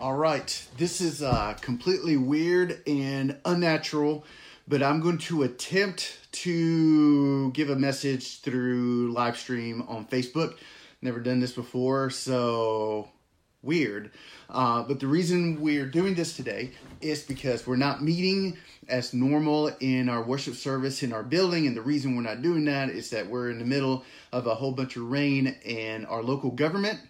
All right, this is uh, completely weird and unnatural, but I'm going to attempt to give a message through live stream on Facebook. Never done this before, so weird. Uh, but the reason we're doing this today is because we're not meeting as normal in our worship service in our building. And the reason we're not doing that is that we're in the middle of a whole bunch of rain and our local government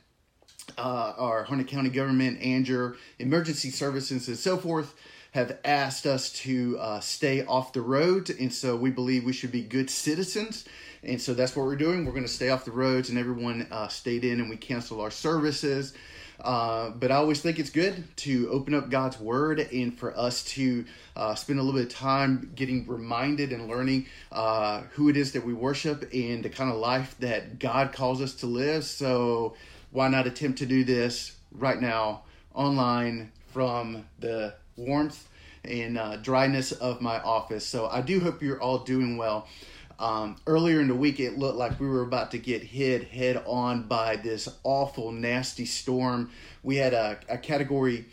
uh, our Harnett County government, and your emergency services, and so forth have asked us to uh, stay off the road. And so we believe we should be good citizens. And so that's what we're doing. We're going to stay off the roads, and everyone uh, stayed in, and we canceled our services. Uh, but I always think it's good to open up God's Word and for us to uh, spend a little bit of time getting reminded and learning uh, who it is that we worship and the kind of life that God calls us to live. So why not attempt to do this right now online from the warmth and uh, dryness of my office? So I do hope you're all doing well. Um, earlier in the week, it looked like we were about to get hit head on by this awful, nasty storm. We had a, a category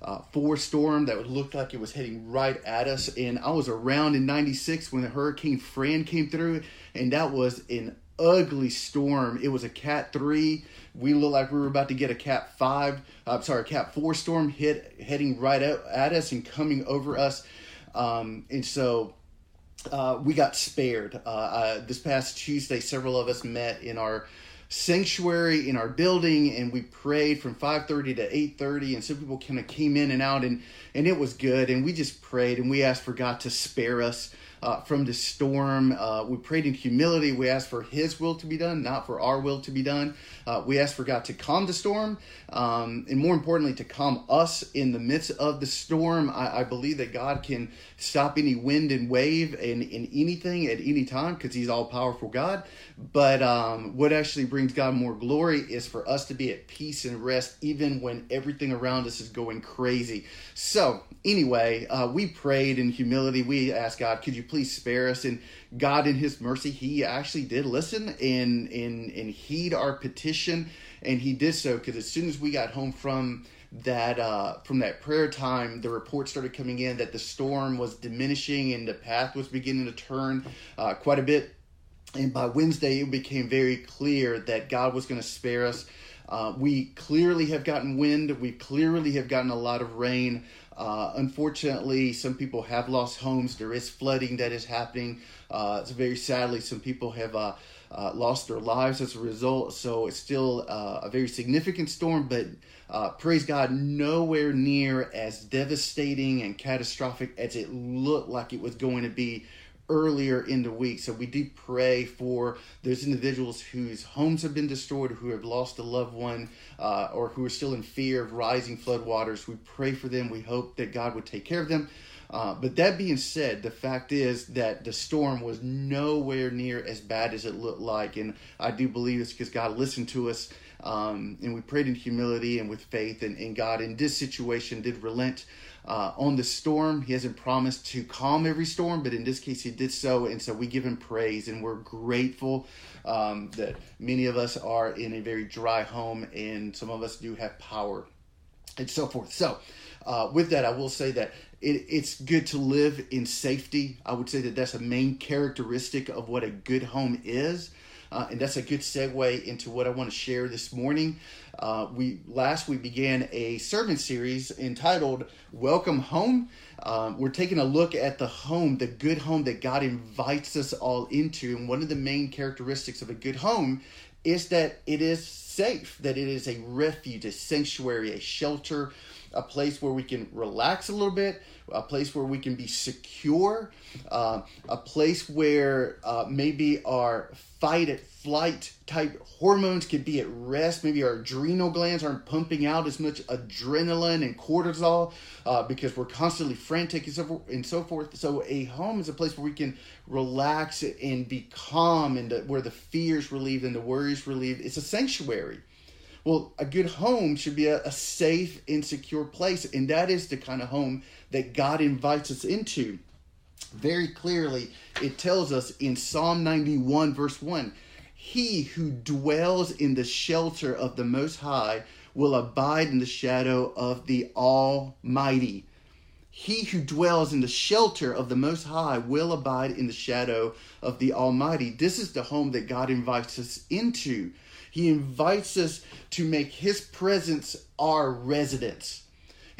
uh, four storm that looked like it was heading right at us. And I was around in 96 when Hurricane Fran came through, and that was an ugly storm. It was a Cat 3 we looked like we were about to get a Cat five, I'm sorry, Cat four storm hit heading right at, at us and coming over us, um, and so uh, we got spared. Uh, uh this past Tuesday, several of us met in our sanctuary in our building and we prayed from 5.30 to 8.30 and some people kind of came in and out and, and it was good and we just prayed and we asked for god to spare us uh, from the storm. Uh, we prayed in humility. We asked for His will to be done, not for our will to be done. Uh, we asked for God to calm the storm, um, and more importantly, to calm us in the midst of the storm. I, I believe that God can stop any wind and wave and, in anything at any time because He's all powerful God. But um, what actually brings God more glory is for us to be at peace and rest, even when everything around us is going crazy. So, anyway, uh, we prayed in humility. We asked God, could you please spare us? And God, in His mercy, He actually did listen and, and, and heed our petition. And He did so because as soon as we got home from that uh, from that prayer time, the report started coming in that the storm was diminishing and the path was beginning to turn uh, quite a bit and by Wednesday, it became very clear that God was going to spare us. Uh, we clearly have gotten wind. We clearly have gotten a lot of rain. Uh, unfortunately, some people have lost homes. There is flooding that is happening. Uh, it's very sadly, some people have uh, uh, lost their lives as a result. So it's still uh, a very significant storm, but praise God, nowhere near as devastating and catastrophic as it looked like it was going to be earlier in the week. So we do pray for those individuals whose homes have been destroyed, who have lost a loved one, uh, or who are still in fear of rising floodwaters. We pray for them. We hope that God would take care of them. Uh, but that being said, the fact is that the storm was nowhere near as bad as it looked like. And I do believe it's because God listened to us um, and we prayed in humility and with faith. And, and God, in this situation, did relent uh, on the storm. He hasn't promised to calm every storm, but in this case, he did so. And so we give him praise and we're grateful um, that many of us are in a very dry home and some of us do have power and so forth. So, uh, with that, I will say that it, it's good to live in safety. I would say that that's a main characteristic of what a good home is. Uh, and that's a good segue into what I want to share this morning. Uh, we last we began a sermon series entitled "Welcome Home." Um, we're taking a look at the home, the good home that God invites us all into, and one of the main characteristics of a good home is that it is safe, that it is a refuge, a sanctuary, a shelter, a place where we can relax a little bit, a place where we can be secure, uh, a place where uh, maybe our fight at flight type hormones could be at rest. Maybe our adrenal glands aren't pumping out as much adrenaline and cortisol uh, because we're constantly frantic and so, forth, and so forth. So, a home is a place where we can relax and be calm and where the fears relieved and the worries relieved. It's a sanctuary. Well, a good home should be a, a safe and secure place, and that is the kind of home that God invites us into. Very clearly, it tells us in Psalm 91, verse 1 He who dwells in the shelter of the Most High will abide in the shadow of the Almighty. He who dwells in the shelter of the Most High will abide in the shadow of the Almighty. This is the home that God invites us into. He invites us to make His presence our residence.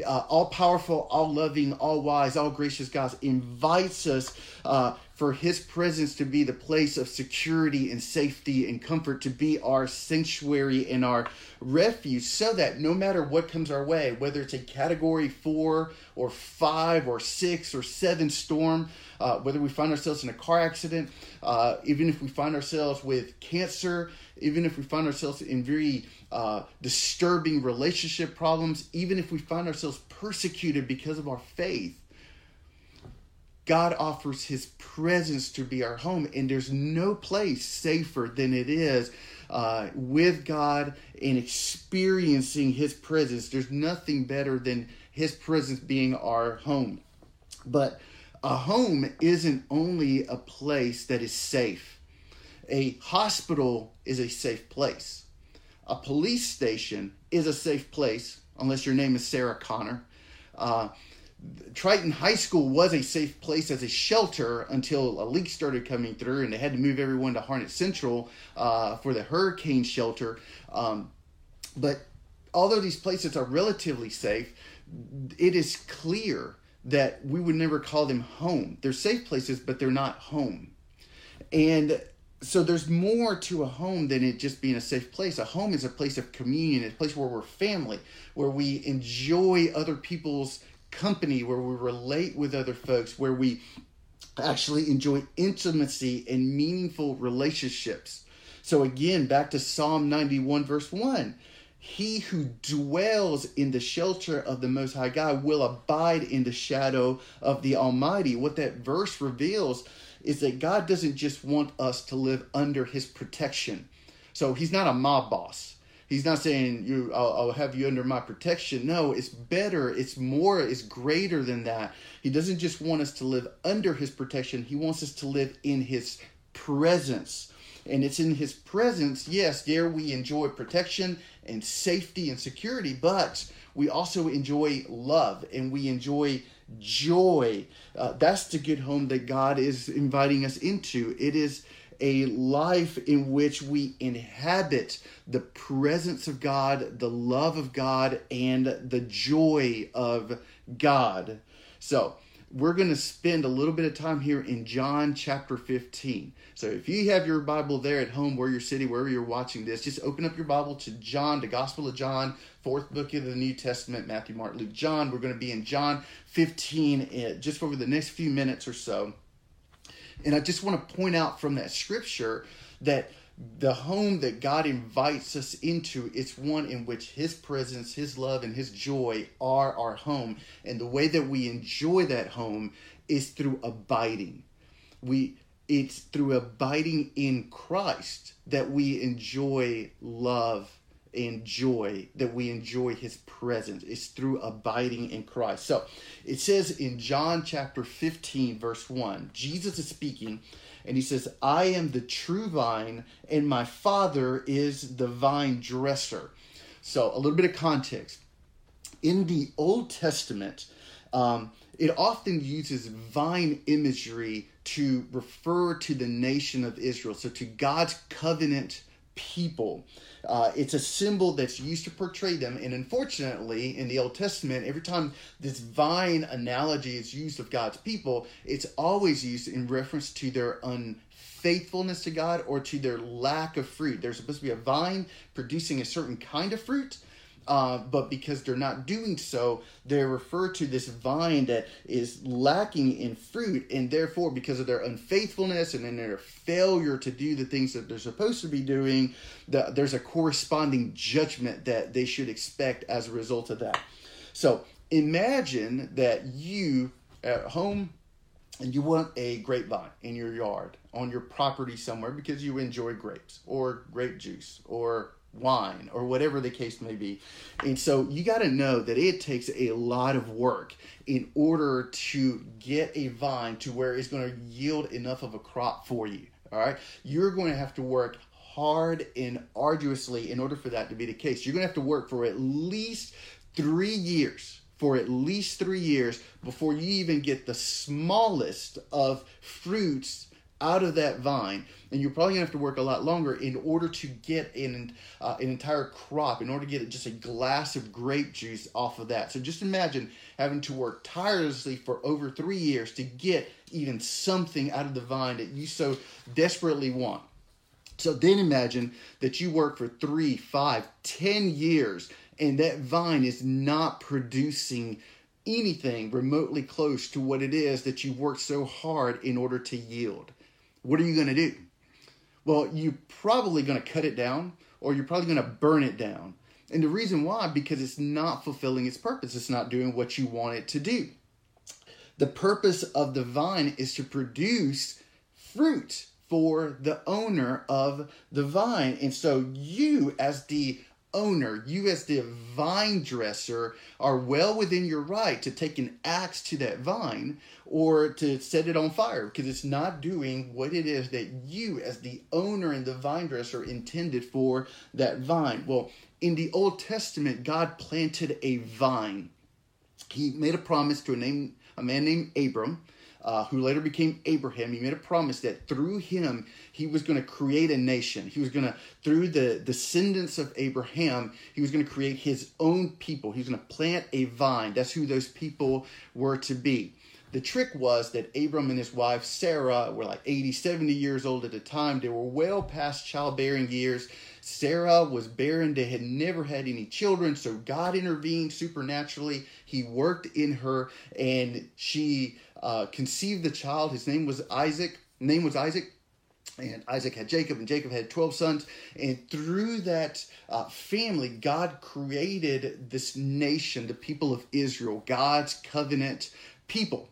Uh, all powerful, all loving, all wise, all gracious God invites us uh, for his presence to be the place of security and safety and comfort, to be our sanctuary and our refuge, so that no matter what comes our way, whether it's a category four or five or six or seven storm, uh, whether we find ourselves in a car accident, uh, even if we find ourselves with cancer, even if we find ourselves in very uh, disturbing relationship problems, even if we find ourselves persecuted because of our faith, God offers his presence to be our home, and there's no place safer than it is uh, with God and experiencing his presence. There's nothing better than his presence being our home. But a home isn't only a place that is safe, a hospital is a safe place, a police station is a safe place, unless your name is Sarah Connor. Uh, Triton High School was a safe place as a shelter until a leak started coming through, and they had to move everyone to Harnett Central uh, for the hurricane shelter. Um, but although these places are relatively safe, it is clear that we would never call them home. They're safe places, but they're not home. And so there's more to a home than it just being a safe place. A home is a place of communion, a place where we're family, where we enjoy other people's company, where we relate with other folks, where we actually enjoy intimacy and meaningful relationships. So, again, back to Psalm 91, verse 1 He who dwells in the shelter of the Most High God will abide in the shadow of the Almighty. What that verse reveals is that God doesn't just want us to live under His protection. So, He's not a mob boss He's not saying you I'll, I'll, have you under my protection. No, it's better, it's more, it's greater than that. He doesn't just want us to live under his protection. He wants us to live in his presence. And it's in his presence, yes, there we enjoy protection and safety and security, but we also enjoy love and we enjoy joy. Uh, that's the good home that God is inviting us into. It is a life in which we inhabit the presence of God, the love of God, and the joy of God. So, we're going to spend a little bit of time here in John chapter 15. So, if you have your Bible there at home, where you're sitting, wherever you're watching this, just open up your Bible to John, the Gospel of John, fourth book of the New Testament Matthew, Mark, Luke, John. We're going to be in John 15 eh, just over the next few minutes or so. And I just want to point out from that scripture that the home that God invites us into it's one in which his presence, his love and his joy are our home. And the way that we enjoy that home is through abiding. We it's through abiding in Christ that we enjoy love and joy that we enjoy his presence. It's through abiding in Christ. So it says in John chapter 15, verse 1, Jesus is speaking and he says, I am the true vine, and my Father is the vine dresser. So a little bit of context. In the Old Testament, um, it often uses vine imagery to refer to the nation of Israel, so to God's covenant people. Uh, it's a symbol that's used to portray them. And unfortunately, in the Old Testament, every time this vine analogy is used of God's people, it's always used in reference to their unfaithfulness to God or to their lack of fruit. There's supposed to be a vine producing a certain kind of fruit, uh, but because they're not doing so, they're referred to this vine that is lacking in fruit, and therefore, because of their unfaithfulness and in their failure to do the things that they're supposed to be doing, the, there's a corresponding judgment that they should expect as a result of that. So imagine that you at home and you want a grapevine in your yard on your property somewhere because you enjoy grapes or grape juice or wine or whatever the case may be. And so you got to know that it takes a lot of work in order to get a vine to where it's going to yield enough of a crop for you. All right. You're going to have to work hard and arduously in order for that to be the case. You're going to have to work for at least three years, for at least three years before you even get the smallest of fruits out of that vine and you're probably gonna have to work a lot longer in order to get an uh, an entire crop in order to get just a glass of grape juice off of that. So just imagine having to work tirelessly for over three years to get even something out of the vine that you so desperately want. So then imagine that you work for three five ten years and that vine is not producing anything remotely close to what it is that you worked so hard in order to yield. What are you going to do? Well, you're probably going to cut it down or you're probably going to burn it down. And the reason why, because it's not fulfilling its purpose, it's not doing what you want it to do. The purpose of the vine is to produce fruit for the owner of the vine. And so, you, as the owner, you as the vine dresser, are well within your right to take an axe to that vine or to set it on fire because it's not doing what it is that you, as the owner and the vine dresser, intended for that vine. Well, in the Old Testament, God planted a vine. He made a promise to a, name, a man named Abram uh, who later became Abraham, he made a promise that through him he was going to create a nation. He was going to, through the descendants of Abraham, he was going to create his own people. He was going to plant a vine. That's who those people were to be. The trick was that Abram and his wife Sarah were like 80, 70 years old at the time. They were well past childbearing years. Sarah was barren. They had never had any children. So God intervened supernaturally. He worked in her and she uh, conceived the child. His name was Isaac. Name was Isaac. And Isaac had Jacob, and Jacob had 12 sons. And through that uh, family, God created this nation, the people of Israel, God's covenant people.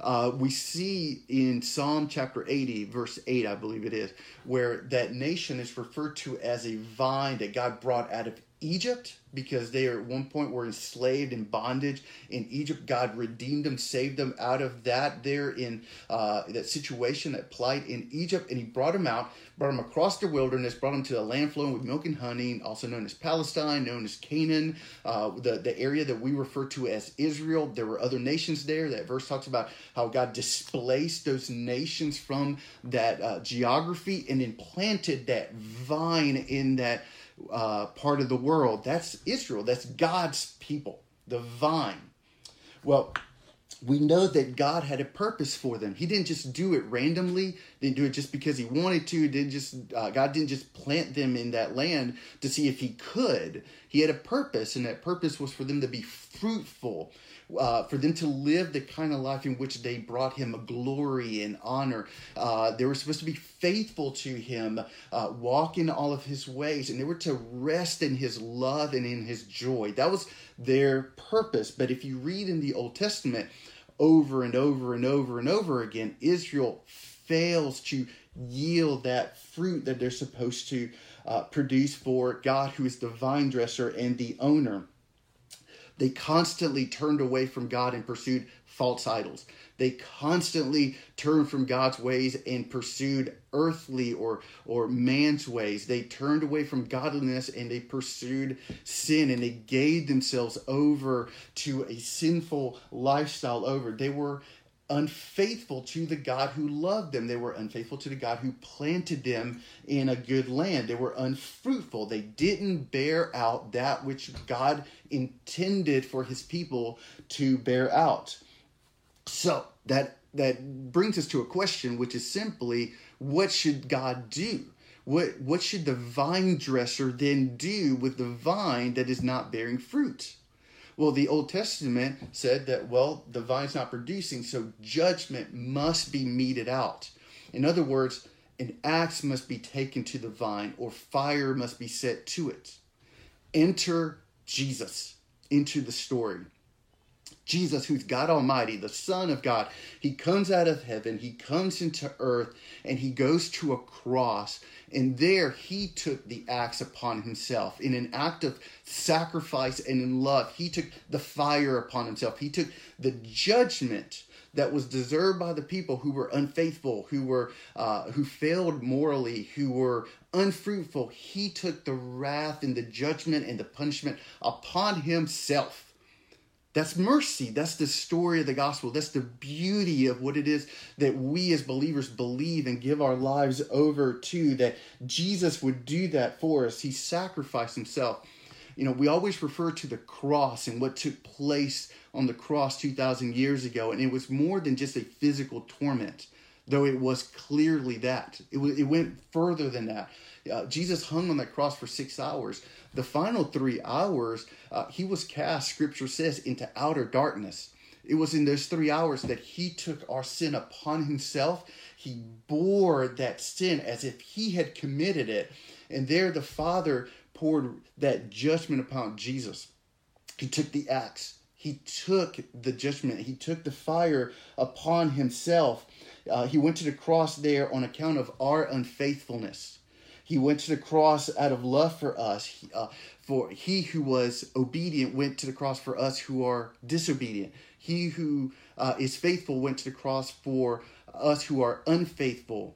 Uh, we see in Psalm chapter 80, verse 8, I believe it is, where that nation is referred to as a vine that God brought out of Egypt because they are at one point were enslaved in bondage in Egypt. God redeemed them, saved them out of that there in uh, that situation, that plight in Egypt, and He brought them out, brought them across the wilderness, brought them to a land flowing with milk and honey, also known as Palestine, known as Canaan, uh, the the area that we refer to as Israel. There were other nations there. That verse talks about how God displaced those nations from that uh, geography and implanted that vine in that uh, part of the world. That's Israel. That's God's people, the vine. Well, we know that God had a purpose for them. He didn't just do it randomly. Didn't do it just because he wanted to. Didn't just uh, God didn't just plant them in that land to see if He could. He had a purpose, and that purpose was for them to be fruitful, uh, for them to live the kind of life in which they brought him glory and honor. Uh, they were supposed to be faithful to him, uh, walk in all of his ways, and they were to rest in his love and in his joy. That was their purpose. But if you read in the Old Testament, over and over and over and over again, Israel fails to yield that fruit that they're supposed to uh, produce for God, who is the vine dresser and the owner. They constantly turned away from God and pursued false idols. They constantly turned from God's ways and pursued earthly or, or man's ways. They turned away from godliness and they pursued sin and they gave themselves over to a sinful lifestyle over. They were unfaithful to the God who loved them. They were unfaithful to the God who planted them in a good land. They were unfruitful. They didn't bear out that which God intended for his people to bear out. So that that brings us to a question which is simply what should God do? What what should the vine dresser then do with the vine that is not bearing fruit? Well, the Old Testament said that, well, the vine's not producing, so judgment must be meted out. In other words, an axe must be taken to the vine or fire must be set to it. Enter Jesus into the story. Jesus, who's God Almighty, the Son of God, he comes out of heaven, he comes into earth, and he goes to a cross. And there he took the axe upon himself. In an act of sacrifice and in love, he took the fire upon himself. He took the judgment that was deserved by the people who were unfaithful, who were uh, who failed morally, who were unfruitful, he took the wrath and the judgment and the punishment upon himself. That's mercy. That's the story of the gospel. That's the beauty of what it is that we as believers believe and give our lives over to, that Jesus would do that for us. He sacrificed himself. You know, we always refer to the cross and what took place on the cross 2,000 years ago, and it was more than just a physical torment, though it was clearly that. It, it went further than that. Uh, Jesus hung on that cross for six hours. The final three hours, uh, he was cast, scripture says, into outer darkness. It was in those three hours that he took our sin upon himself. He bore that sin as if he had committed it. And there the Father poured that judgment upon Jesus. He took the axe, he took the judgment, he took the fire upon himself. Uh, he went to the cross there on account of our unfaithfulness. He went to the cross out of love for us. He, uh, for he who was obedient went to the cross for us who are disobedient. He who uh, is faithful went to the cross for us who are unfaithful.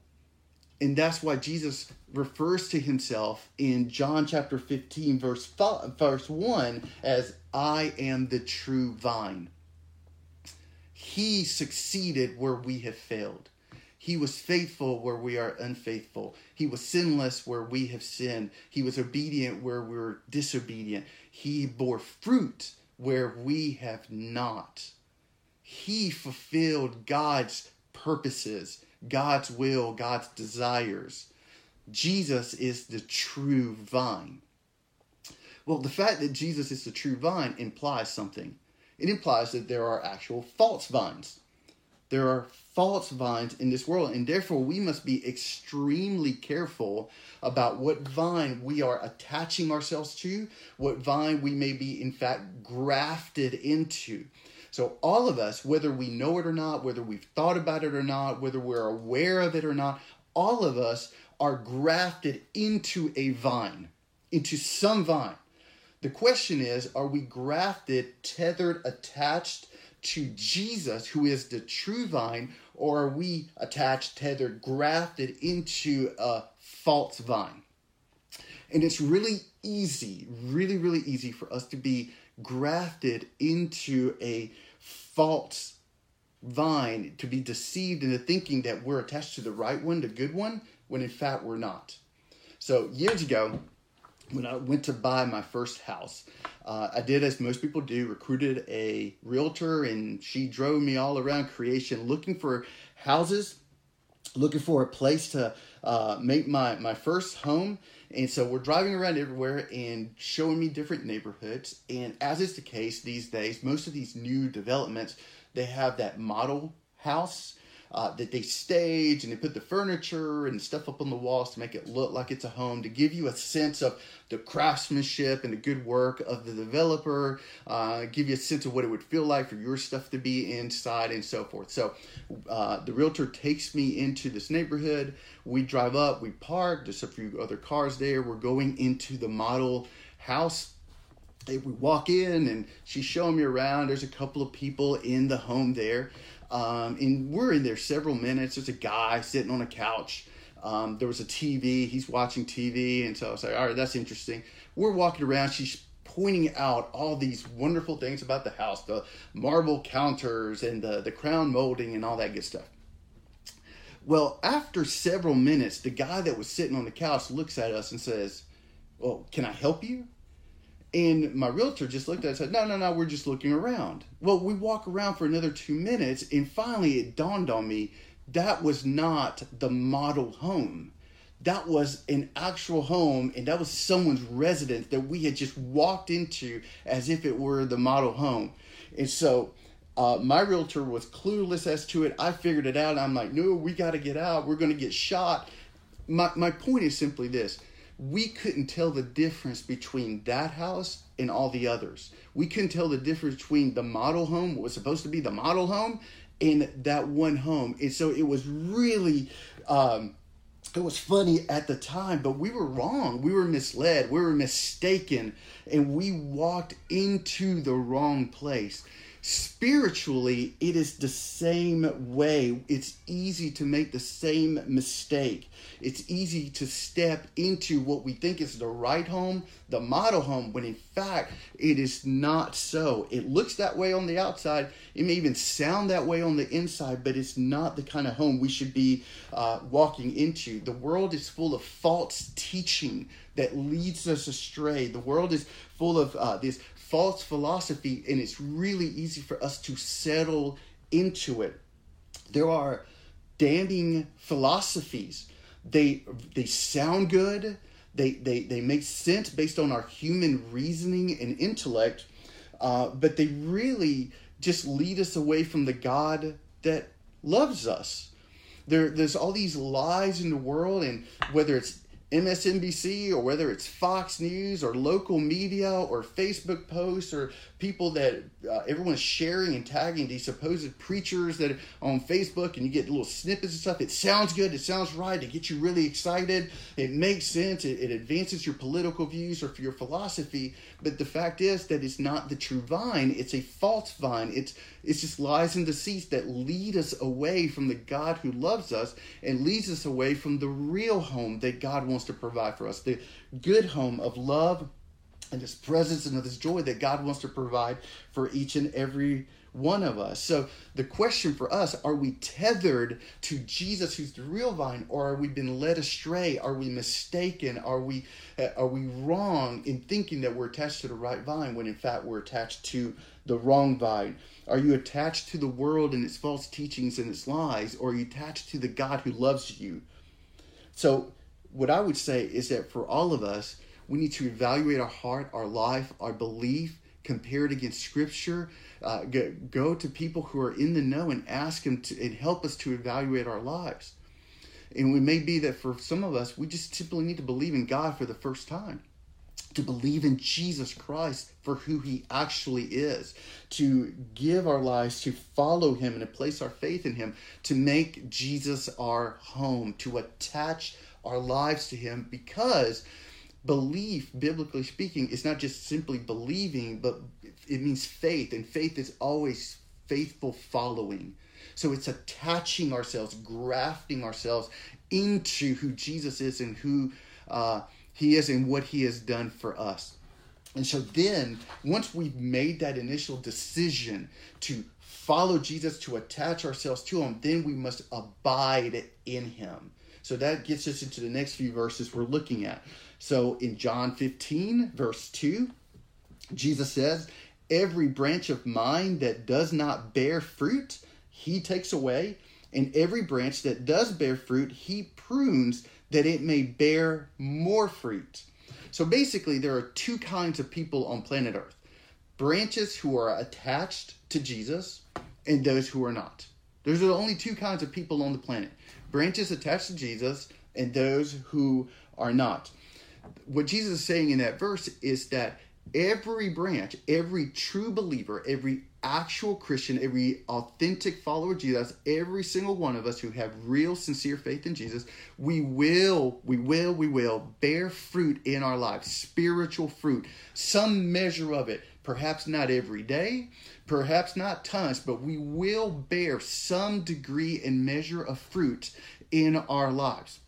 And that's why Jesus refers to himself in John chapter 15, verse, five, verse 1, as I am the true vine. He succeeded where we have failed. He was faithful where we are unfaithful. He was sinless where we have sinned. He was obedient where we're disobedient. He bore fruit where we have not. He fulfilled God's purposes, God's will, God's desires. Jesus is the true vine. Well, the fact that Jesus is the true vine implies something. It implies that there are actual false vines. There are false vines in this world, and therefore we must be extremely careful about what vine we are attaching ourselves to, what vine we may be, in fact, grafted into. So, all of us, whether we know it or not, whether we've thought about it or not, whether we're aware of it or not, all of us are grafted into a vine, into some vine. The question is are we grafted, tethered, attached to Jesus, who is the true vine, or are we attached, tethered, grafted into a false vine? And it's really easy, really, really easy for us to be grafted into a false vine, to be deceived into thinking that we're attached to the right one, the good one, when in fact we're not. So, years ago, when I went to buy my first house, uh, I did as most people do, recruited a realtor, and she drove me all around creation looking for houses, looking for a place to uh, make my, my first home. And so we're driving around everywhere and showing me different neighborhoods. And as is the case these days, most of these new developments, they have that model house uh, that they stage and they put the furniture and stuff up on the walls to make it look like it's a home to give you a sense of the craftsmanship and the good work of the developer, uh, give you a sense of what it would feel like for your stuff to be inside and so forth. So uh, the realtor takes me into this neighborhood. We drive up, we park, there's a few other cars there. We're going into the model house we walk in and she's showing me around. There's a couple of people in the home there. Um, and we're in there several minutes. There's a guy sitting on a couch. Um, there was a TV. He's watching TV. And so I was like, all right, that's interesting. We're walking around. She's pointing out all these wonderful things about the house the marble counters and the, the crown molding and all that good stuff. Well, after several minutes, the guy that was sitting on the couch looks at us and says, Well, can I help you? And my realtor just looked at us and said, No, no, no, we're just looking around. Well, we walk around for another two minutes, and finally it dawned on me that was not the model home. That was an actual home, and that was someone's residence that we had just walked into as if it were the model home. And so uh, my realtor was clueless as to it. I figured it out. I'm like, no, we got to get out. We're going to get shot. My, my point is simply this we couldn't tell the difference between that house and all the others. We couldn't tell the difference between the model home, what was supposed to be the model home, and that one home. And so it was really, um, it was funny at the time, but we were wrong. We were misled. We were mistaken. And we walked into the wrong place. Spiritually, it is the same way. It's easy to make the same mistake. It's easy to step into what we think is the right home, the model home, when in fact, it is not so. It looks that way on the outside. It may even sound that way on the inside, but it's not the kind of home we should be uh, walking into. The world is full of false teaching that leads us astray. The world is full of uh, this false philosophy, and it's really easy for us to settle into it. There are damning philosophies. They they sound good. They they they make sense based on our human reasoning and intellect, uh, but they really just lead us away from the God that loves us. There, there's all these lies in the world, and whether it's MSNBC or whether it's Fox News or local media or Facebook posts or people that uh, everyone's sharing and tagging these supposed preachers that are on Facebook and you get little snippets and stuff. It sounds good, it sounds right, it gets you really excited, it makes sense, it, it advances your political views or your philosophy. But the fact is that it's not the true vine, it's a false vine. It's it's just lies and deceits that lead us away from the God who loves us and leads us away from the real home that God wants to provide for us. The good home of love and this presence and of this joy that God wants to provide for each and every one of us. So the question for us, are we tethered to Jesus who's the real vine or are we been led astray? Are we mistaken? Are we uh, are we wrong in thinking that we're attached to the right vine when in fact we're attached to the wrong vine? Are you attached to the world and its false teachings and its lies or are you attached to the God who loves you? So what I would say is that for all of us, we need to evaluate our heart, our life, our belief, compare it against Scripture. Uh, go, go, to people who are in the know and ask them to and help us to evaluate our lives. And it may be that for some of us, we just simply need to believe in God for the first time, to believe in Jesus Christ for who He actually is, to give our lives, to follow Him, and to place our faith in Him, to make Jesus our home, to attach our lives to Him because belief, biblically speaking, is not just simply believing, but it means faith, and faith is always faithful following. So it's attaching ourselves, grafting ourselves into who Jesus is and who uh, He is and what He has done for us. And so then, once we've made that initial decision to follow Jesus, to attach ourselves to Him, then we must abide in Him. So that gets us into the next few verses we're looking at. So in John 15, verse 2, Jesus says, Every branch of mine that does not bear fruit, he takes away, and every branch that does bear fruit, he prunes that it may bear more fruit. So basically, there are two kinds of people on planet Earth branches who are attached to Jesus and those who are not. Those are the only two kinds of people on the planet branches attached to Jesus and those who are not what Jesus is saying in that verse is that every branch, every true believer, every actual Christian, every authentic follower of Jesus, every single one of us who have real sincere faith in Jesus, we will, we will, we will bear fruit in our lives, spiritual fruit, some measure of it. Perhaps not every day, perhaps not tons, but we will bear some degree and measure of fruit in our lives.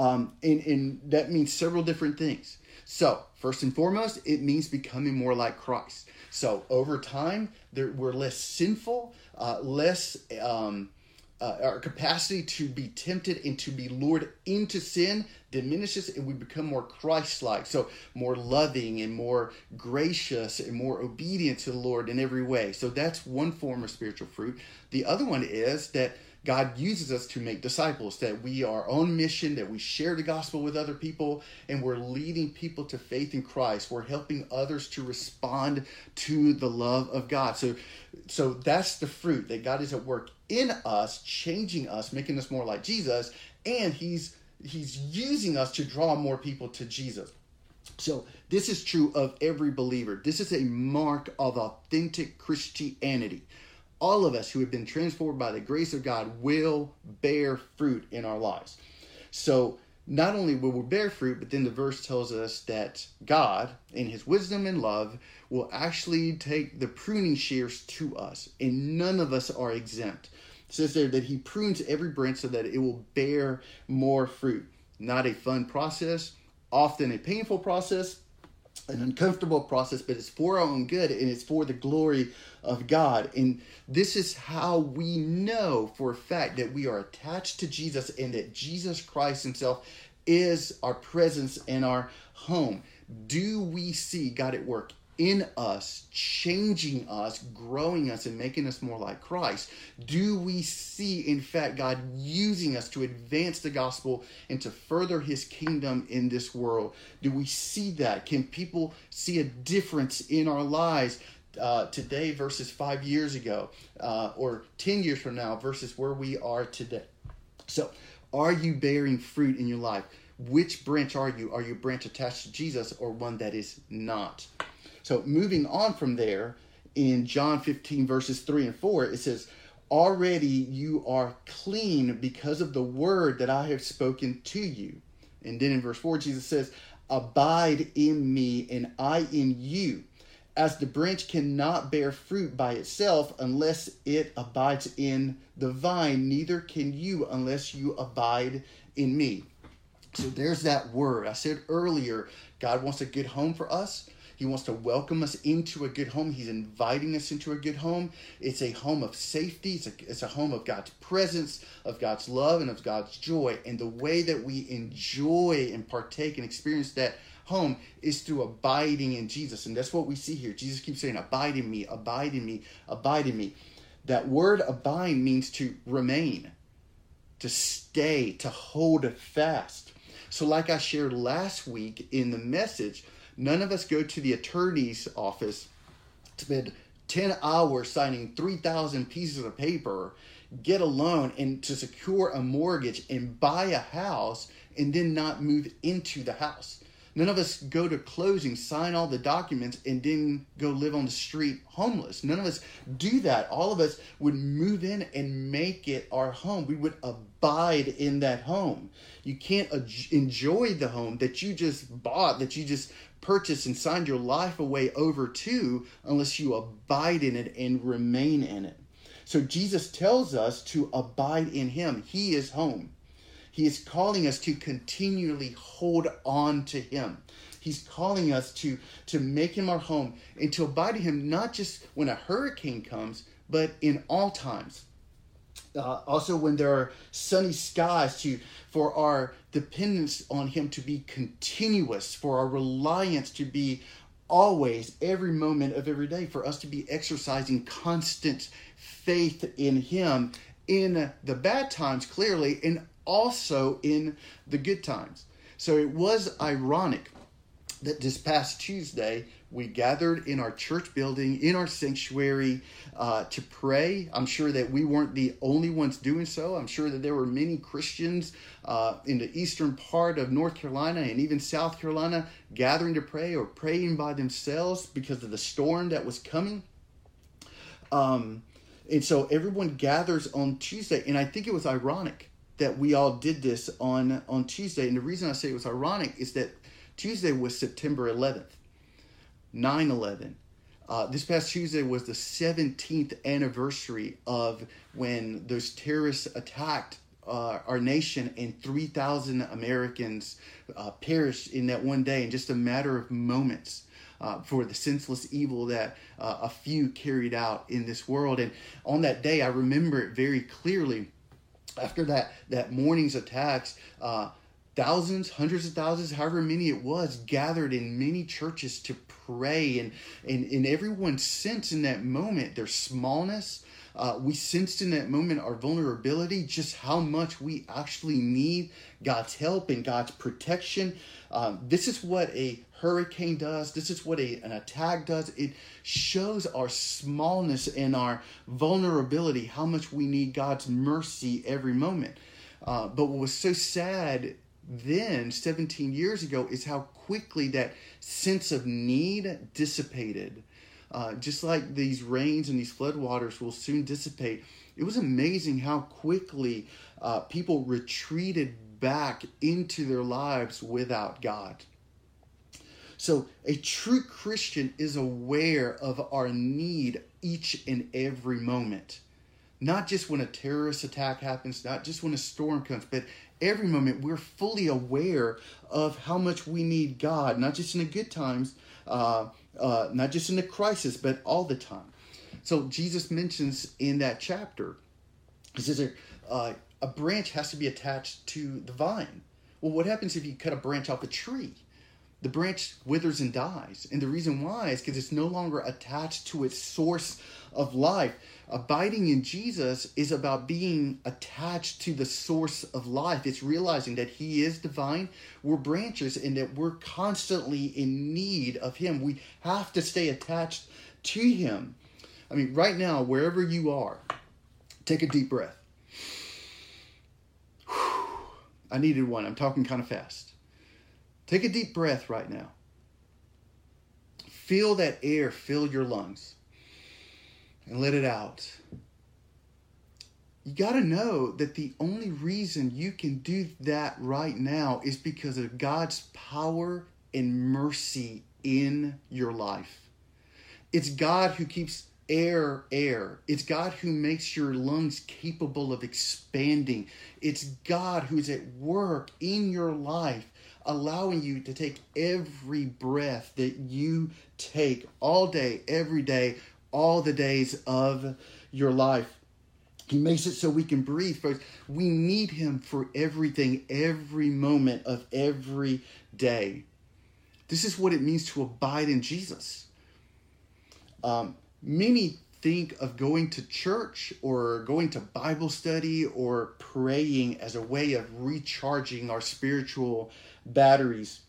Um, and, and that means several different things. So, first and foremost, it means becoming more like Christ. So, over time, there, we're less sinful, uh, less. Um, uh, our capacity to be tempted and to be lured into sin diminishes and we become more christ-like so more loving and more gracious and more obedient to the lord in every way so that's one form of spiritual fruit the other one is that God uses us to make disciples, that we are on mission, that we share the gospel with other people, and we're leading people to faith in Christ. We're helping others to respond to the love of God. So, so that's the fruit that God is at work in us, changing us, making us more like Jesus, and He's He's using us to draw more people to Jesus. So, this is true of every believer. This is a mark of authentic Christianity all of us who have been transformed by the grace of God will bear fruit in our lives. So not only will we bear fruit, but then the verse tells us that God, in his wisdom and love, will actually take the pruning shears to us, and none of us are exempt. It says there that he prunes every branch so that it will bear more fruit. Not a fun process, often a painful process, an uncomfortable process, but it's for our own good and it's for the glory of God. And this is how we know for a fact that we are attached to Jesus and that Jesus Christ Himself is our presence in our home. Do we see God at work in us, changing us, growing us, and making us more like Christ? Do we see, in fact, God using us to advance the gospel and to further his kingdom in this world? Do we see that? Can people see a difference in our lives? Uh, today versus five years ago, uh, or 10 years from now versus where we are today. So, are you bearing fruit in your life? Which branch are you? Are you a branch attached to Jesus or one that is not? So moving on from there, in John 15, verses 3 and 4, it says, Already you are clean because of the word that I have spoken to you. And then in verse 4, Jesus says, Abide in me and I in you. As the branch cannot bear fruit by itself unless it abides in the vine, neither can you unless you abide in me. So there's that word. I said earlier, God wants a good home for us. He wants to welcome us into a good home. He's inviting us into a good home. It's a home of safety. It's a, it's a home of God's presence, of God's love, and of God's joy. And the way that we enjoy and partake and experience that home is through abiding in Jesus. And that's what we see here. Jesus keeps saying, Abide in me, abide in me, abide in me. That word abide means to remain, to stay, to hold fast. So, like I shared last week in the message, None of us go to the attorney's office, to spend 10 hours signing 3,000 pieces of paper, get a loan, and to secure a mortgage and buy a house and then not move into the house. None of us go to closing, sign all the documents, and then go live on the street homeless. None of us do that. All of us would move in and make it our home. We would abide in that home. You can't enjoy the home that you just bought, that you just purchased and signed your life away over to unless you abide in it and remain in it. So Jesus tells us to abide in him. He is home. He is calling us to continually hold on to Him. He's calling us to, to make Him our home and to abide in Him, not just when a hurricane comes, but in all times. Uh, also, when there are sunny skies, to for our dependence on Him to be continuous, for our reliance to be always, every moment of every day, for us to be exercising constant faith in Him in the bad times, clearly, and also in the good times. So it was ironic that this past Tuesday we gathered in our church building, in our sanctuary, uh, to pray. I'm sure that we weren't the only ones doing so. I'm sure that there were many Christians uh, in the eastern part of North Carolina and even South Carolina gathering to pray or praying by themselves because of the storm that was coming. Um, and so everyone gathers on Tuesday, and I think it was ironic that we all did this on on Tuesday. And the reason I say it was ironic is that Tuesday was September 11th, 9 11. Uh, this past Tuesday was the 17th anniversary of when those terrorists attacked uh, our nation and 3,000 Americans uh, perished in that one day in just a matter of moments. Uh, for the senseless evil that uh, a few carried out in this world. And on that day, I remember it very clearly after that that morning's attacks, uh, thousands, hundreds of thousands, however many it was, gathered in many churches to pray, and and, and everyone sensed in that moment their smallness. Uh, we sensed in that moment our vulnerability, just how much we actually need God's help and God's protection. Um, this is what a hurricane does. This is what a, an attack does. It shows our smallness and our vulnerability, how much we need God's mercy every moment. Uh, but what was so sad then, 17 years ago, is how quickly that sense of need dissipated. Uh, just like these rains and these floodwaters will soon dissipate, it was amazing how quickly uh, people retreated back into their lives without God. So, a true Christian is aware of our need each and every moment. Not just when a terrorist attack happens, not just when a storm comes, but every moment we're fully aware of how much we need God, not just in the good times, uh, uh, not just in the crisis, but all the time. So Jesus mentions in that chapter, he says uh, a branch has to be attached to the vine. Well, what happens if you cut a branch off a tree? The branch withers and dies. And the reason why is because it's no longer attached to its source of life. Abiding in Jesus is about being attached to the source of life. It's realizing that He is divine, we're branches, and that we're constantly in need of Him. We have to stay attached to Him. I mean, right now, wherever you are, take a deep breath. I needed one. I'm talking kind of fast. Take a deep breath right now. Feel that air fill your lungs and let it out. You got to know that the only reason you can do that right now is because of God's power and mercy in your life. It's God who keeps air air. It's God who makes your lungs capable of expanding. It's God who's at work in your life, allowing you to take every breath that you take all day, every day, all the days of your life. He makes it so we can breathe, folks. We need Him for everything, every moment of every day. This is what it means to abide in Jesus. Um, many think of going to church or going to Bible study or praying as a way of recharging our spiritual batteries.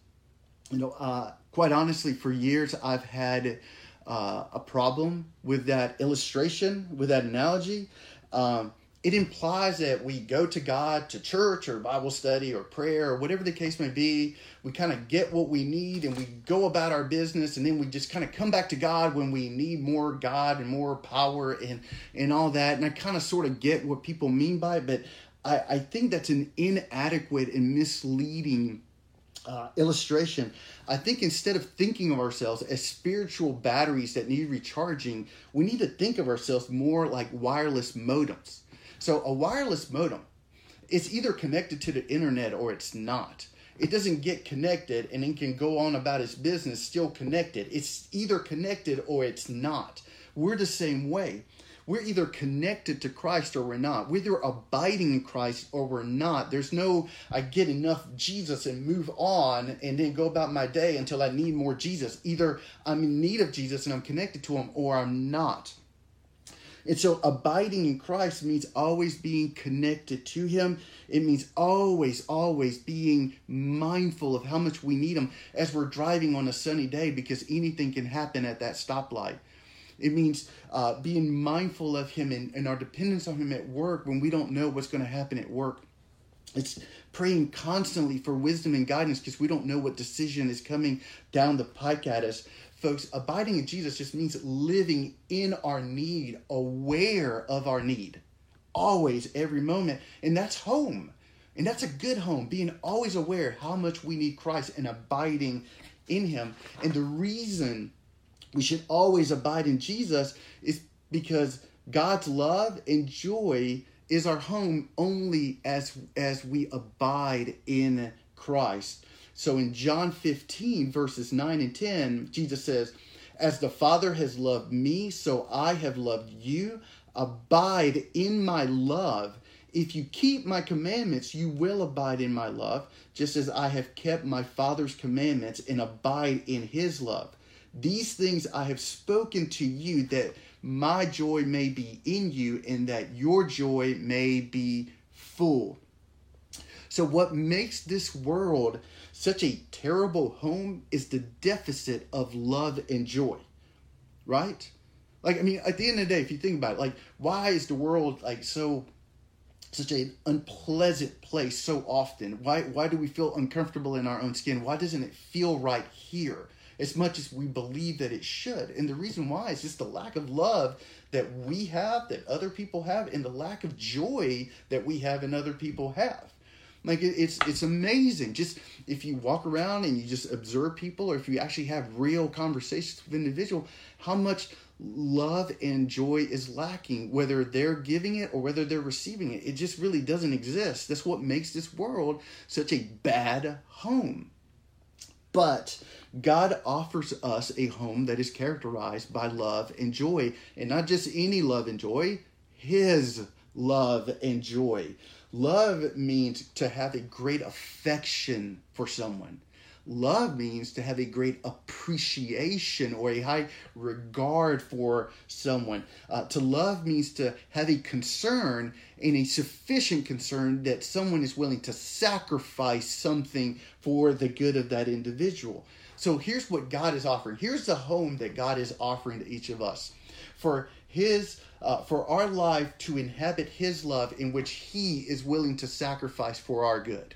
You know, uh, quite honestly, for years I've had uh, a problem with that illustration, with that analogy. Um, it implies that we go to God, to church or Bible study or prayer or whatever the case may be. We kind of get what we need and we go about our business, and then we just kind of come back to God when we need more God and more power and and all that. And I kind of sort of get what people mean by it, but I, I think that's an inadequate and misleading uh, illustration. I think instead of thinking of ourselves as spiritual batteries that need recharging, we need to think of ourselves more like wireless modems so a wireless modem is either connected to the internet or it's not. It doesn't get connected and then can go on about its business still connected. It's either connected or it's not. We're the same way. We're either connected to Christ or we're not. We're either abiding in Christ or we're not. There's no, I get enough Jesus and move on and then go about my day until I need more Jesus. Either I'm in need of Jesus and I'm connected to Him or I'm not. And so abiding in Christ means always being connected to Him. It means always, always being mindful of how much we need Him as we're driving on a sunny day because anything can happen at that stoplight. It means uh, being mindful of Him and, and our dependence on Him at work when we don't know what's going to happen at work. It's praying constantly for wisdom and guidance because we don't know what decision is coming down the pike at us. Folks, abiding in Jesus just means living in our need, aware of our need, always, every moment. And that's home. And that's a good home, being always aware how much we need Christ and abiding in Him. And the reason we should always abide in Jesus is because God's love and joy is our home only as as we abide in Christ. So in John 15, verses 9 and 10, Jesus says, As the Father has loved me, so I have loved you. Abide in my love. If you keep my commandments, you will abide in my love, just as I have kept my Father's commandments and abide in his love. These things I have spoken to you that my joy may be in you and that your joy may be full. So, what makes this world such a terrible home is the deficit of love and joy, right? Like, I mean, at the end of the day, if you think about it, like, why is the world like so, such an unpleasant place so often? Why, why do we feel uncomfortable in our own skin? Why doesn't it feel right here as much as we believe that it should? And the reason why is just the lack of love that we have, that other people have, and the lack of joy that we have and other people have. Like it's it's amazing. Just if you walk around and you just observe people, or if you actually have real conversations with individual, how much love and joy is lacking, whether they're giving it or whether they're receiving it. It just really doesn't exist. That's what makes this world such a bad home. But God offers us a home that is characterized by love and joy, and not just any love and joy, His love and joy. Love means to have a great affection for someone. Love means to have a great appreciation or a high regard for someone. Uh, to love means to have a concern and a sufficient concern that someone is willing to sacrifice something for the good of that individual. So here's what God is offering. Here's the home that God is offering to each of us. For his uh, for our life to inhabit his love in which he is willing to sacrifice for our good.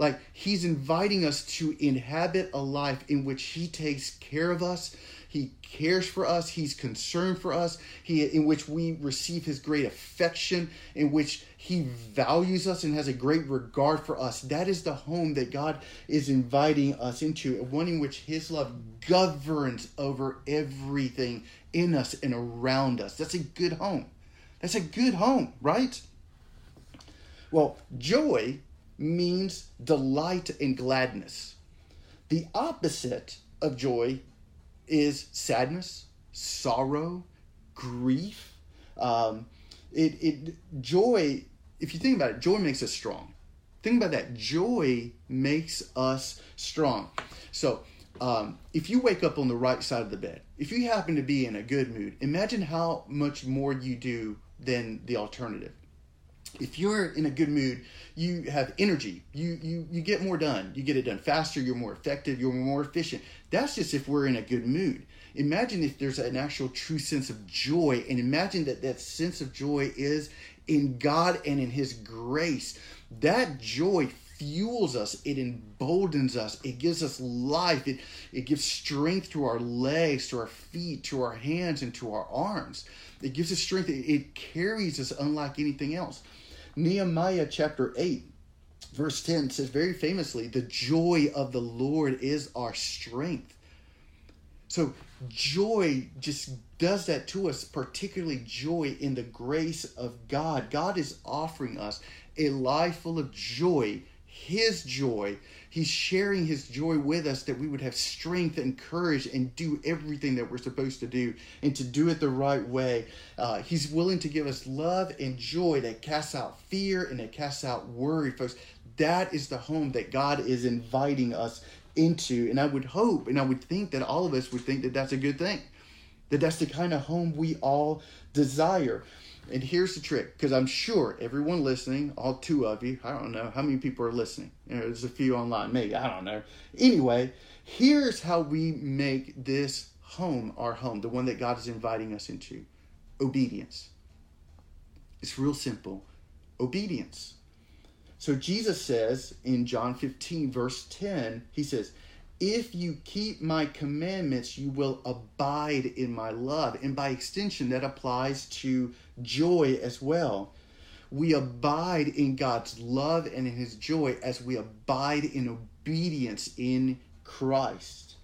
Like he's inviting us to inhabit a life in which he takes care of us, he cares for us, he's concerned for us, he in which we receive his great affection, in which he values us and has a great regard for us. That is the home that God is inviting us into, one in which his love governs over everything in us and around us. That's a good home. That's a good home, right? Well, joy means delight and gladness. The opposite of joy is sadness, sorrow, grief. Um, it, it joy. If you think about it, joy makes us strong. Think about that. Joy makes us strong. So, um, if you wake up on the right side of the bed, if you happen to be in a good mood, imagine how much more you do than the alternative if you're in a good mood, you have energy. You you you get more done. You get it done faster. You're more effective. You're more efficient. That's just if we're in a good mood. Imagine if there's an actual true sense of joy, and imagine that that sense of joy is in God and in His grace. That joy fuels us. It emboldens us. It gives us life. It, it gives strength to our legs to our feet to our hands and to our arms. It gives us strength. It, it carries us unlike anything else. Nehemiah chapter 8, verse 10 says very famously, The joy of the Lord is our strength. So, joy just does that to us, particularly joy in the grace of God. God is offering us a life full of joy, His joy, He's sharing his joy with us that we would have strength and courage and do everything that we're supposed to do and to do it the right way. Uh, he's willing to give us love and joy that casts out fear and that casts out worry, folks. That is the home that God is inviting us into. And I would hope and I would think that all of us would think that that's a good thing, that that's the kind of home we all desire. And here's the trick, because I'm sure everyone listening, all two of you, I don't know how many people are listening. You know, there's a few online, maybe, I don't know. Anyway, here's how we make this home our home, the one that God is inviting us into obedience. It's real simple obedience. So Jesus says in John 15, verse 10, he says, if you keep my commandments, you will abide in my love. And by extension, that applies to joy as well. We abide in God's love and in his joy as we abide in obedience in Christ.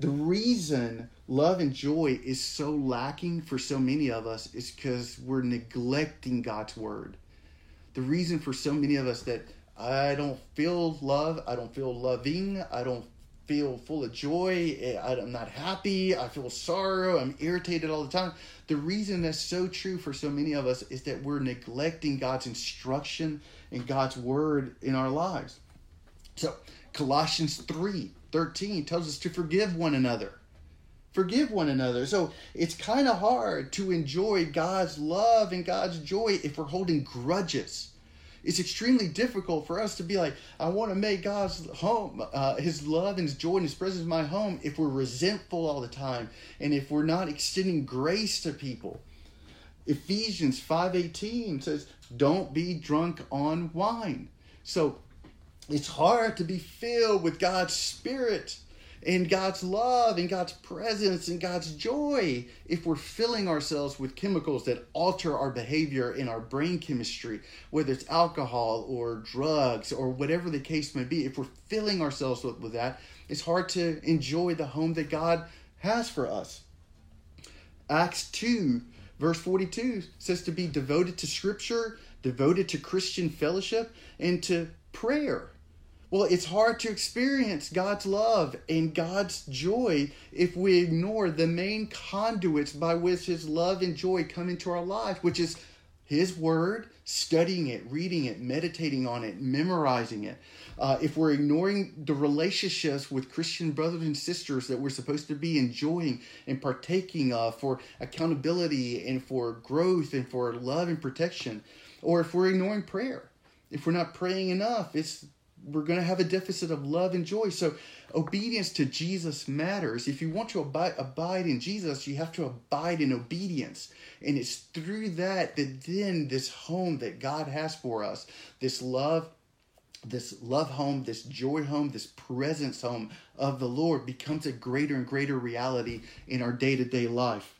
The reason love and joy is so lacking for so many of us is because we're neglecting God's word. The reason for so many of us that I don't feel love, I don't feel loving, I don't feel full of joy. Eh, I'm not happy. I feel sorrow. I'm irritated all the time. The reason that's so true for so many of us is that we're neglecting God's instruction and God's word in our lives. So, Colossians 3 13 tells us to forgive one another. Forgive one another. So, it's kind of hard to enjoy God's love and God's joy if we're holding grudges it's extremely difficult for us to be like, I want to make God's home, uh, His love and His joy and His presence my home if we're resentful all the time and if we're not extending grace to people. Ephesians 5:18 says, "Don't be drunk on wine." So it's hard to be filled with God's spirit and God's love and God's presence and God's joy if we're filling ourselves with chemicals that alter our behavior in our brain chemistry, whether it's alcohol or drugs or whatever the case may be. If we're filling ourselves with, with that, it's hard to enjoy the home that God has for us. Acts 2, verse 42 says to be devoted to Scripture, devoted to Christian fellowship, and to prayer. Well, it's hard to experience God's love and God's joy if we ignore the main conduits by which His love and joy come into our life, which is His Word, studying it, reading it, meditating on it, memorizing it. Uh, if we're ignoring the relationships with Christian brothers and sisters that we're supposed to be enjoying and partaking of for accountability and for growth and for love and protection, or if we're ignoring prayer, if we're not praying enough, it's we're going to have a deficit of love and joy. So, obedience to Jesus matters. If you want to abide, abide in Jesus, you have to abide in obedience. And it's through that that then this home that God has for us, this love, this love home, this joy home, this presence home of the Lord becomes a greater and greater reality in our day to day life.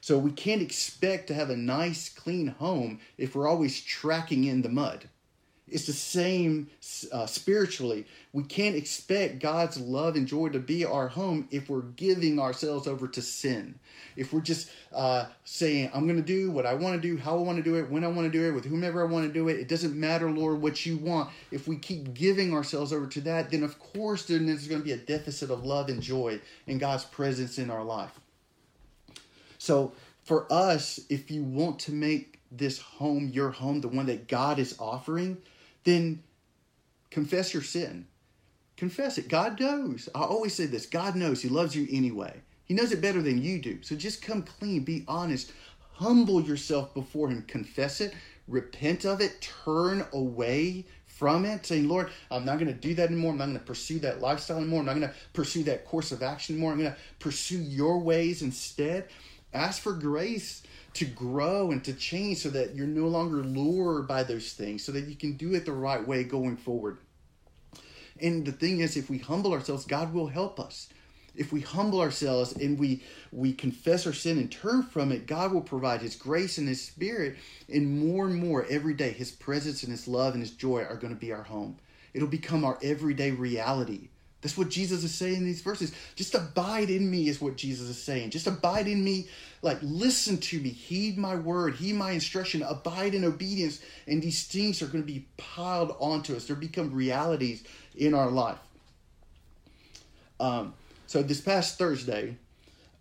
So, we can't expect to have a nice, clean home if we're always tracking in the mud. It's the same uh, spiritually. We can't expect God's love and joy to be our home if we're giving ourselves over to sin. If we're just uh, saying, I'm going to do what I want to do, how I want to do it, when I want to do it, with whomever I want to do it, it doesn't matter, Lord, what you want. If we keep giving ourselves over to that, then of course then there's going to be a deficit of love and joy and God's presence in our life. So for us, if you want to make this home your home, the one that God is offering, then confess your sin. Confess it. God knows. I always say this God knows. He loves you anyway. He knows it better than you do. So just come clean, be honest, humble yourself before Him, confess it, repent of it, turn away from it, saying, Lord, I'm not going to do that anymore. I'm not going to pursue that lifestyle anymore. I'm not going to pursue that course of action anymore. I'm going to pursue your ways instead. Ask for grace to grow and to change so that you're no longer lured by those things, so that you can do it the right way going forward. And the thing is, if we humble ourselves, God will help us. If we humble ourselves and we we confess our sin and turn from it, God will provide His grace and His Spirit, and more and more every day, His presence and His love and His joy are going to be our home. It'll become our everyday reality. That's what Jesus is saying in these verses. Just abide in me is what Jesus is saying. Just abide in me. Like, listen to me. Heed my word. Heed my instruction. Abide in obedience. And these things are going to be piled onto us. They become realities in our life. Um, so this past Thursday,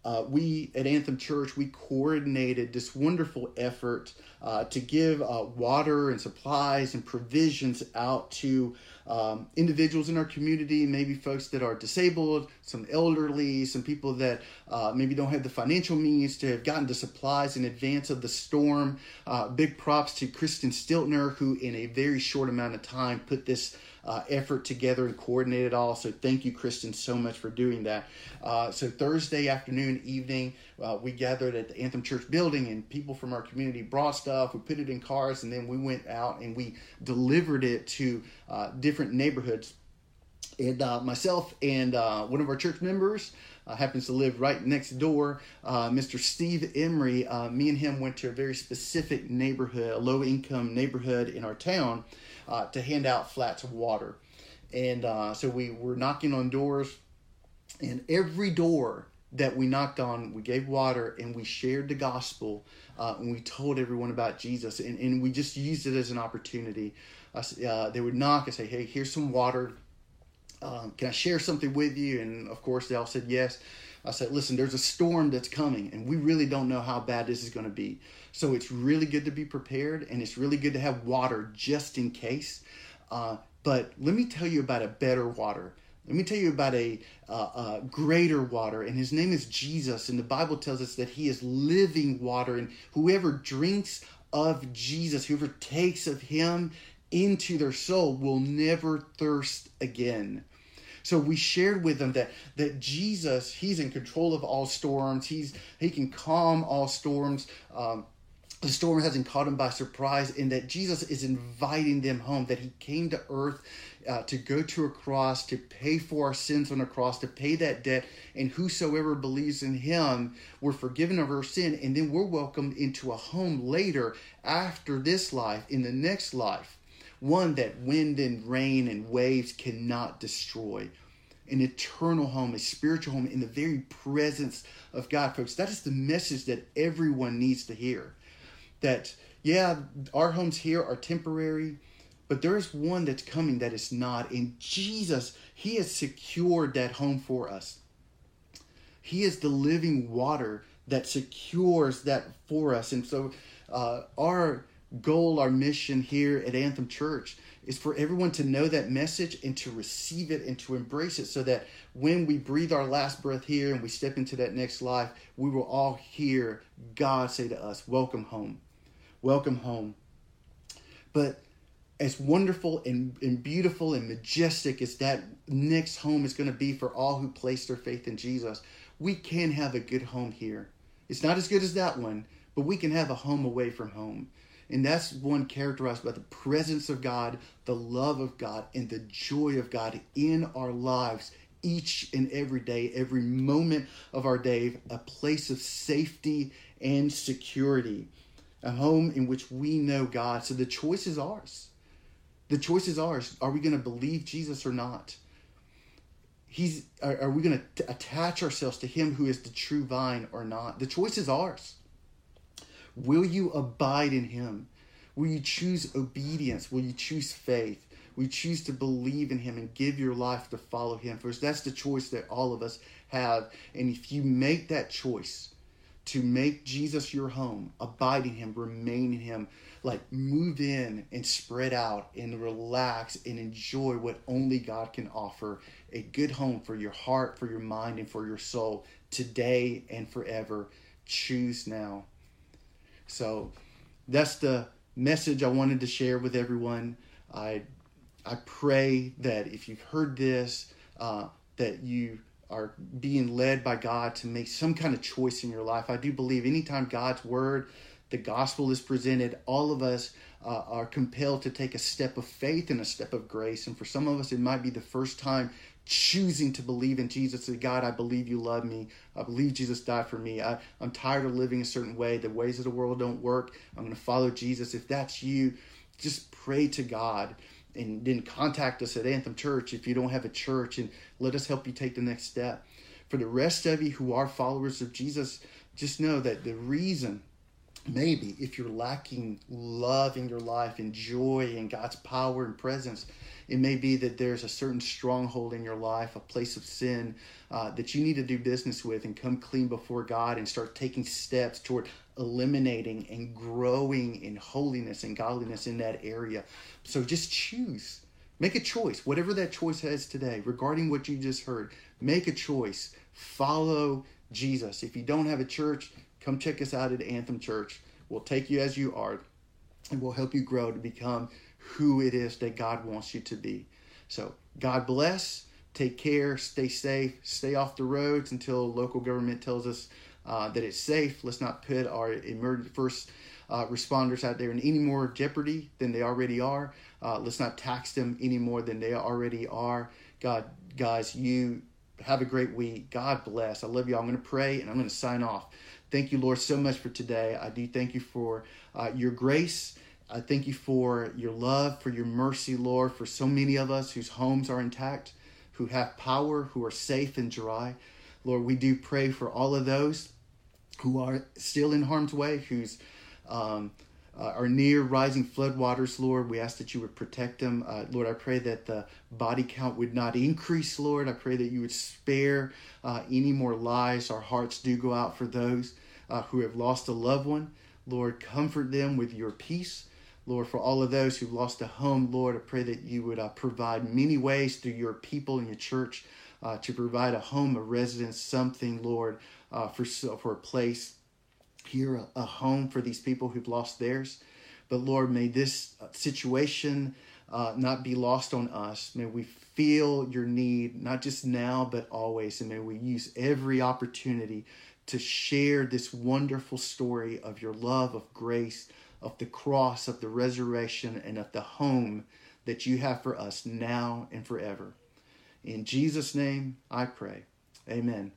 uh, we at Anthem Church we coordinated this wonderful effort uh, to give uh, water and supplies and provisions out to um, individuals in our community, maybe folks that are disabled, some elderly, some people that uh, maybe don't have the financial means to have gotten the supplies in advance of the storm. Uh, big props to Kristen Stiltner, who in a very short amount of time put this uh, effort together and coordinate it all. So thank you, Kristen, so much for doing that. Uh, so Thursday afternoon, evening, uh, we gathered at the Anthem Church building, and people from our community brought stuff. We put it in cars, and then we went out and we delivered it to uh, different neighborhoods. And uh, myself and uh, one of our church members. Uh, happens to live right next door. Uh, Mr. Steve Emery, uh, me and him went to a very specific neighborhood, a low income neighborhood in our town, uh, to hand out flats of water. And uh, so we were knocking on doors, and every door that we knocked on, we gave water and we shared the gospel uh, and we told everyone about Jesus. And, and we just used it as an opportunity. Uh, they would knock and say, Hey, here's some water. Um, can I share something with you? And of course, they all said yes. I said, Listen, there's a storm that's coming, and we really don't know how bad this is going to be. So it's really good to be prepared and it's really good to have water just in case. Uh, but let me tell you about a better water. Let me tell you about a, uh, greater water, and his name is Jesus. And the Bible tells us that he is living water, and whoever drinks of Jesus, whoever takes of him into their soul, will never thirst again. So we shared with them that that Jesus, He's in control of all storms. He's He can calm all storms. Um, the storm hasn't caught him by surprise, and that Jesus is inviting them home, that he came to earth uh, to go to a cross, to pay for our sins on a cross, to pay that debt, and whosoever believes in him, we're forgiven of our sin, and then we're welcomed into a home later after this life, in the next life, one that wind and rain and waves cannot destroy. An eternal home, a spiritual home in the very presence of God, folks. That is the message that everyone needs to hear that yeah, our homes here are temporary, but there is one that's coming that is not. And Jesus, He has secured that home for us. He is the living water that secures that for us. And so, uh, our goal, our mission here at Anthem Church is for everyone to know that message and to receive it and to embrace it so that when we breathe our last breath here and we step into that next life, we will all hear God say to us, Welcome home welcome home. But as wonderful and, and beautiful and majestic as that next home is going to be for all who place their faith in Jesus, we can have a good home here. It's not as good as that one, but we can have a home away from home. And that's one characterized by the presence of God, the love of God, and the joy of God in our lives each and every day, every moment of our day, a place of safety and security a home in which we know God. So the choice is ours. The choice is ours. Are we going to believe Jesus or not? He's, are, are we going to attach ourselves to Him who is the true vine or not? The choice is ours. Will you abide in Him? Will you choose obedience? Will you choose faith? Will you choose to believe in Him and give your life to follow Him? First, that's the choice that all of us have. And if you make that choice, to make Jesus your home, abide in Him, remain in Him, like move in and spread out and relax and enjoy what only God can offer a good home for your heart, for your mind, and for your soul today and forever. Choose now. So that's the message I wanted to share with everyone. I I pray that if you've heard this, uh, that you are being led by God to make some kind of choice in your life. I do believe anytime God's word, the gospel is presented, all of us uh, are compelled to take a step of faith and a step of grace. And for some of us, it might be the first time choosing to believe in Jesus. Say, God, I believe you love me. I believe Jesus died for me. I, I'm tired of living a certain way. The ways of the world don't work. I'm going to follow Jesus. If that's you, just pray to God and then contact us at Anthem Church if you don't have a church and let us help you take the next step. For the rest of you who are followers of Jesus, just know that the reason, maybe, if you're lacking love in your life and joy and God's power and presence, it may be that there's a certain stronghold in your life, a place of sin uh, that you need to do business with and come clean before God and start taking steps toward eliminating and growing in holiness and godliness in that area. So just choose. Make a choice, whatever that choice has today, regarding what you just heard. Make a choice. Follow Jesus. If you don't have a church, come check us out at Anthem Church. We'll take you as you are, and we'll help you grow to become who it is that God wants you to be. So, God bless. Take care. Stay safe. Stay off the roads until local government tells us uh, that it's safe. Let's not put our emergency first uh, responders out there in any more jeopardy than they already are. Uh, let's not tax them any more than they already are. God, guys, you have a great week. God bless. I love you. I'm going to pray and I'm going to sign off. Thank you, Lord, so much for today. I do thank you for uh, your grace. I thank you for your love, for your mercy, Lord, for so many of us whose homes are intact, who have power, who are safe and dry. Lord, we do pray for all of those who are still in harm's way, who's um, uh, are near rising floodwaters, Lord. We ask that you would protect them. Uh, Lord, I pray that the body count would not increase, Lord. I pray that you would spare uh, any more lives. Our hearts do go out for those uh, who have lost a loved one. Lord, comfort them with your peace. Lord, for all of those who've lost a home, Lord, I pray that you would uh, provide many ways through your people and your church uh, to provide a home, a residence, something, Lord, uh, for for a place here, a, a, home for these people who've lost theirs. But Lord, may this uh, situation uh, not be lost on us. May we feel your need, not just now, but always. And may we use every opportunity to share this wonderful story of your love, of grace, of the cross, of the resurrection, and of the home that you have for us now and forever. In Jesus' name, I pray. Amen.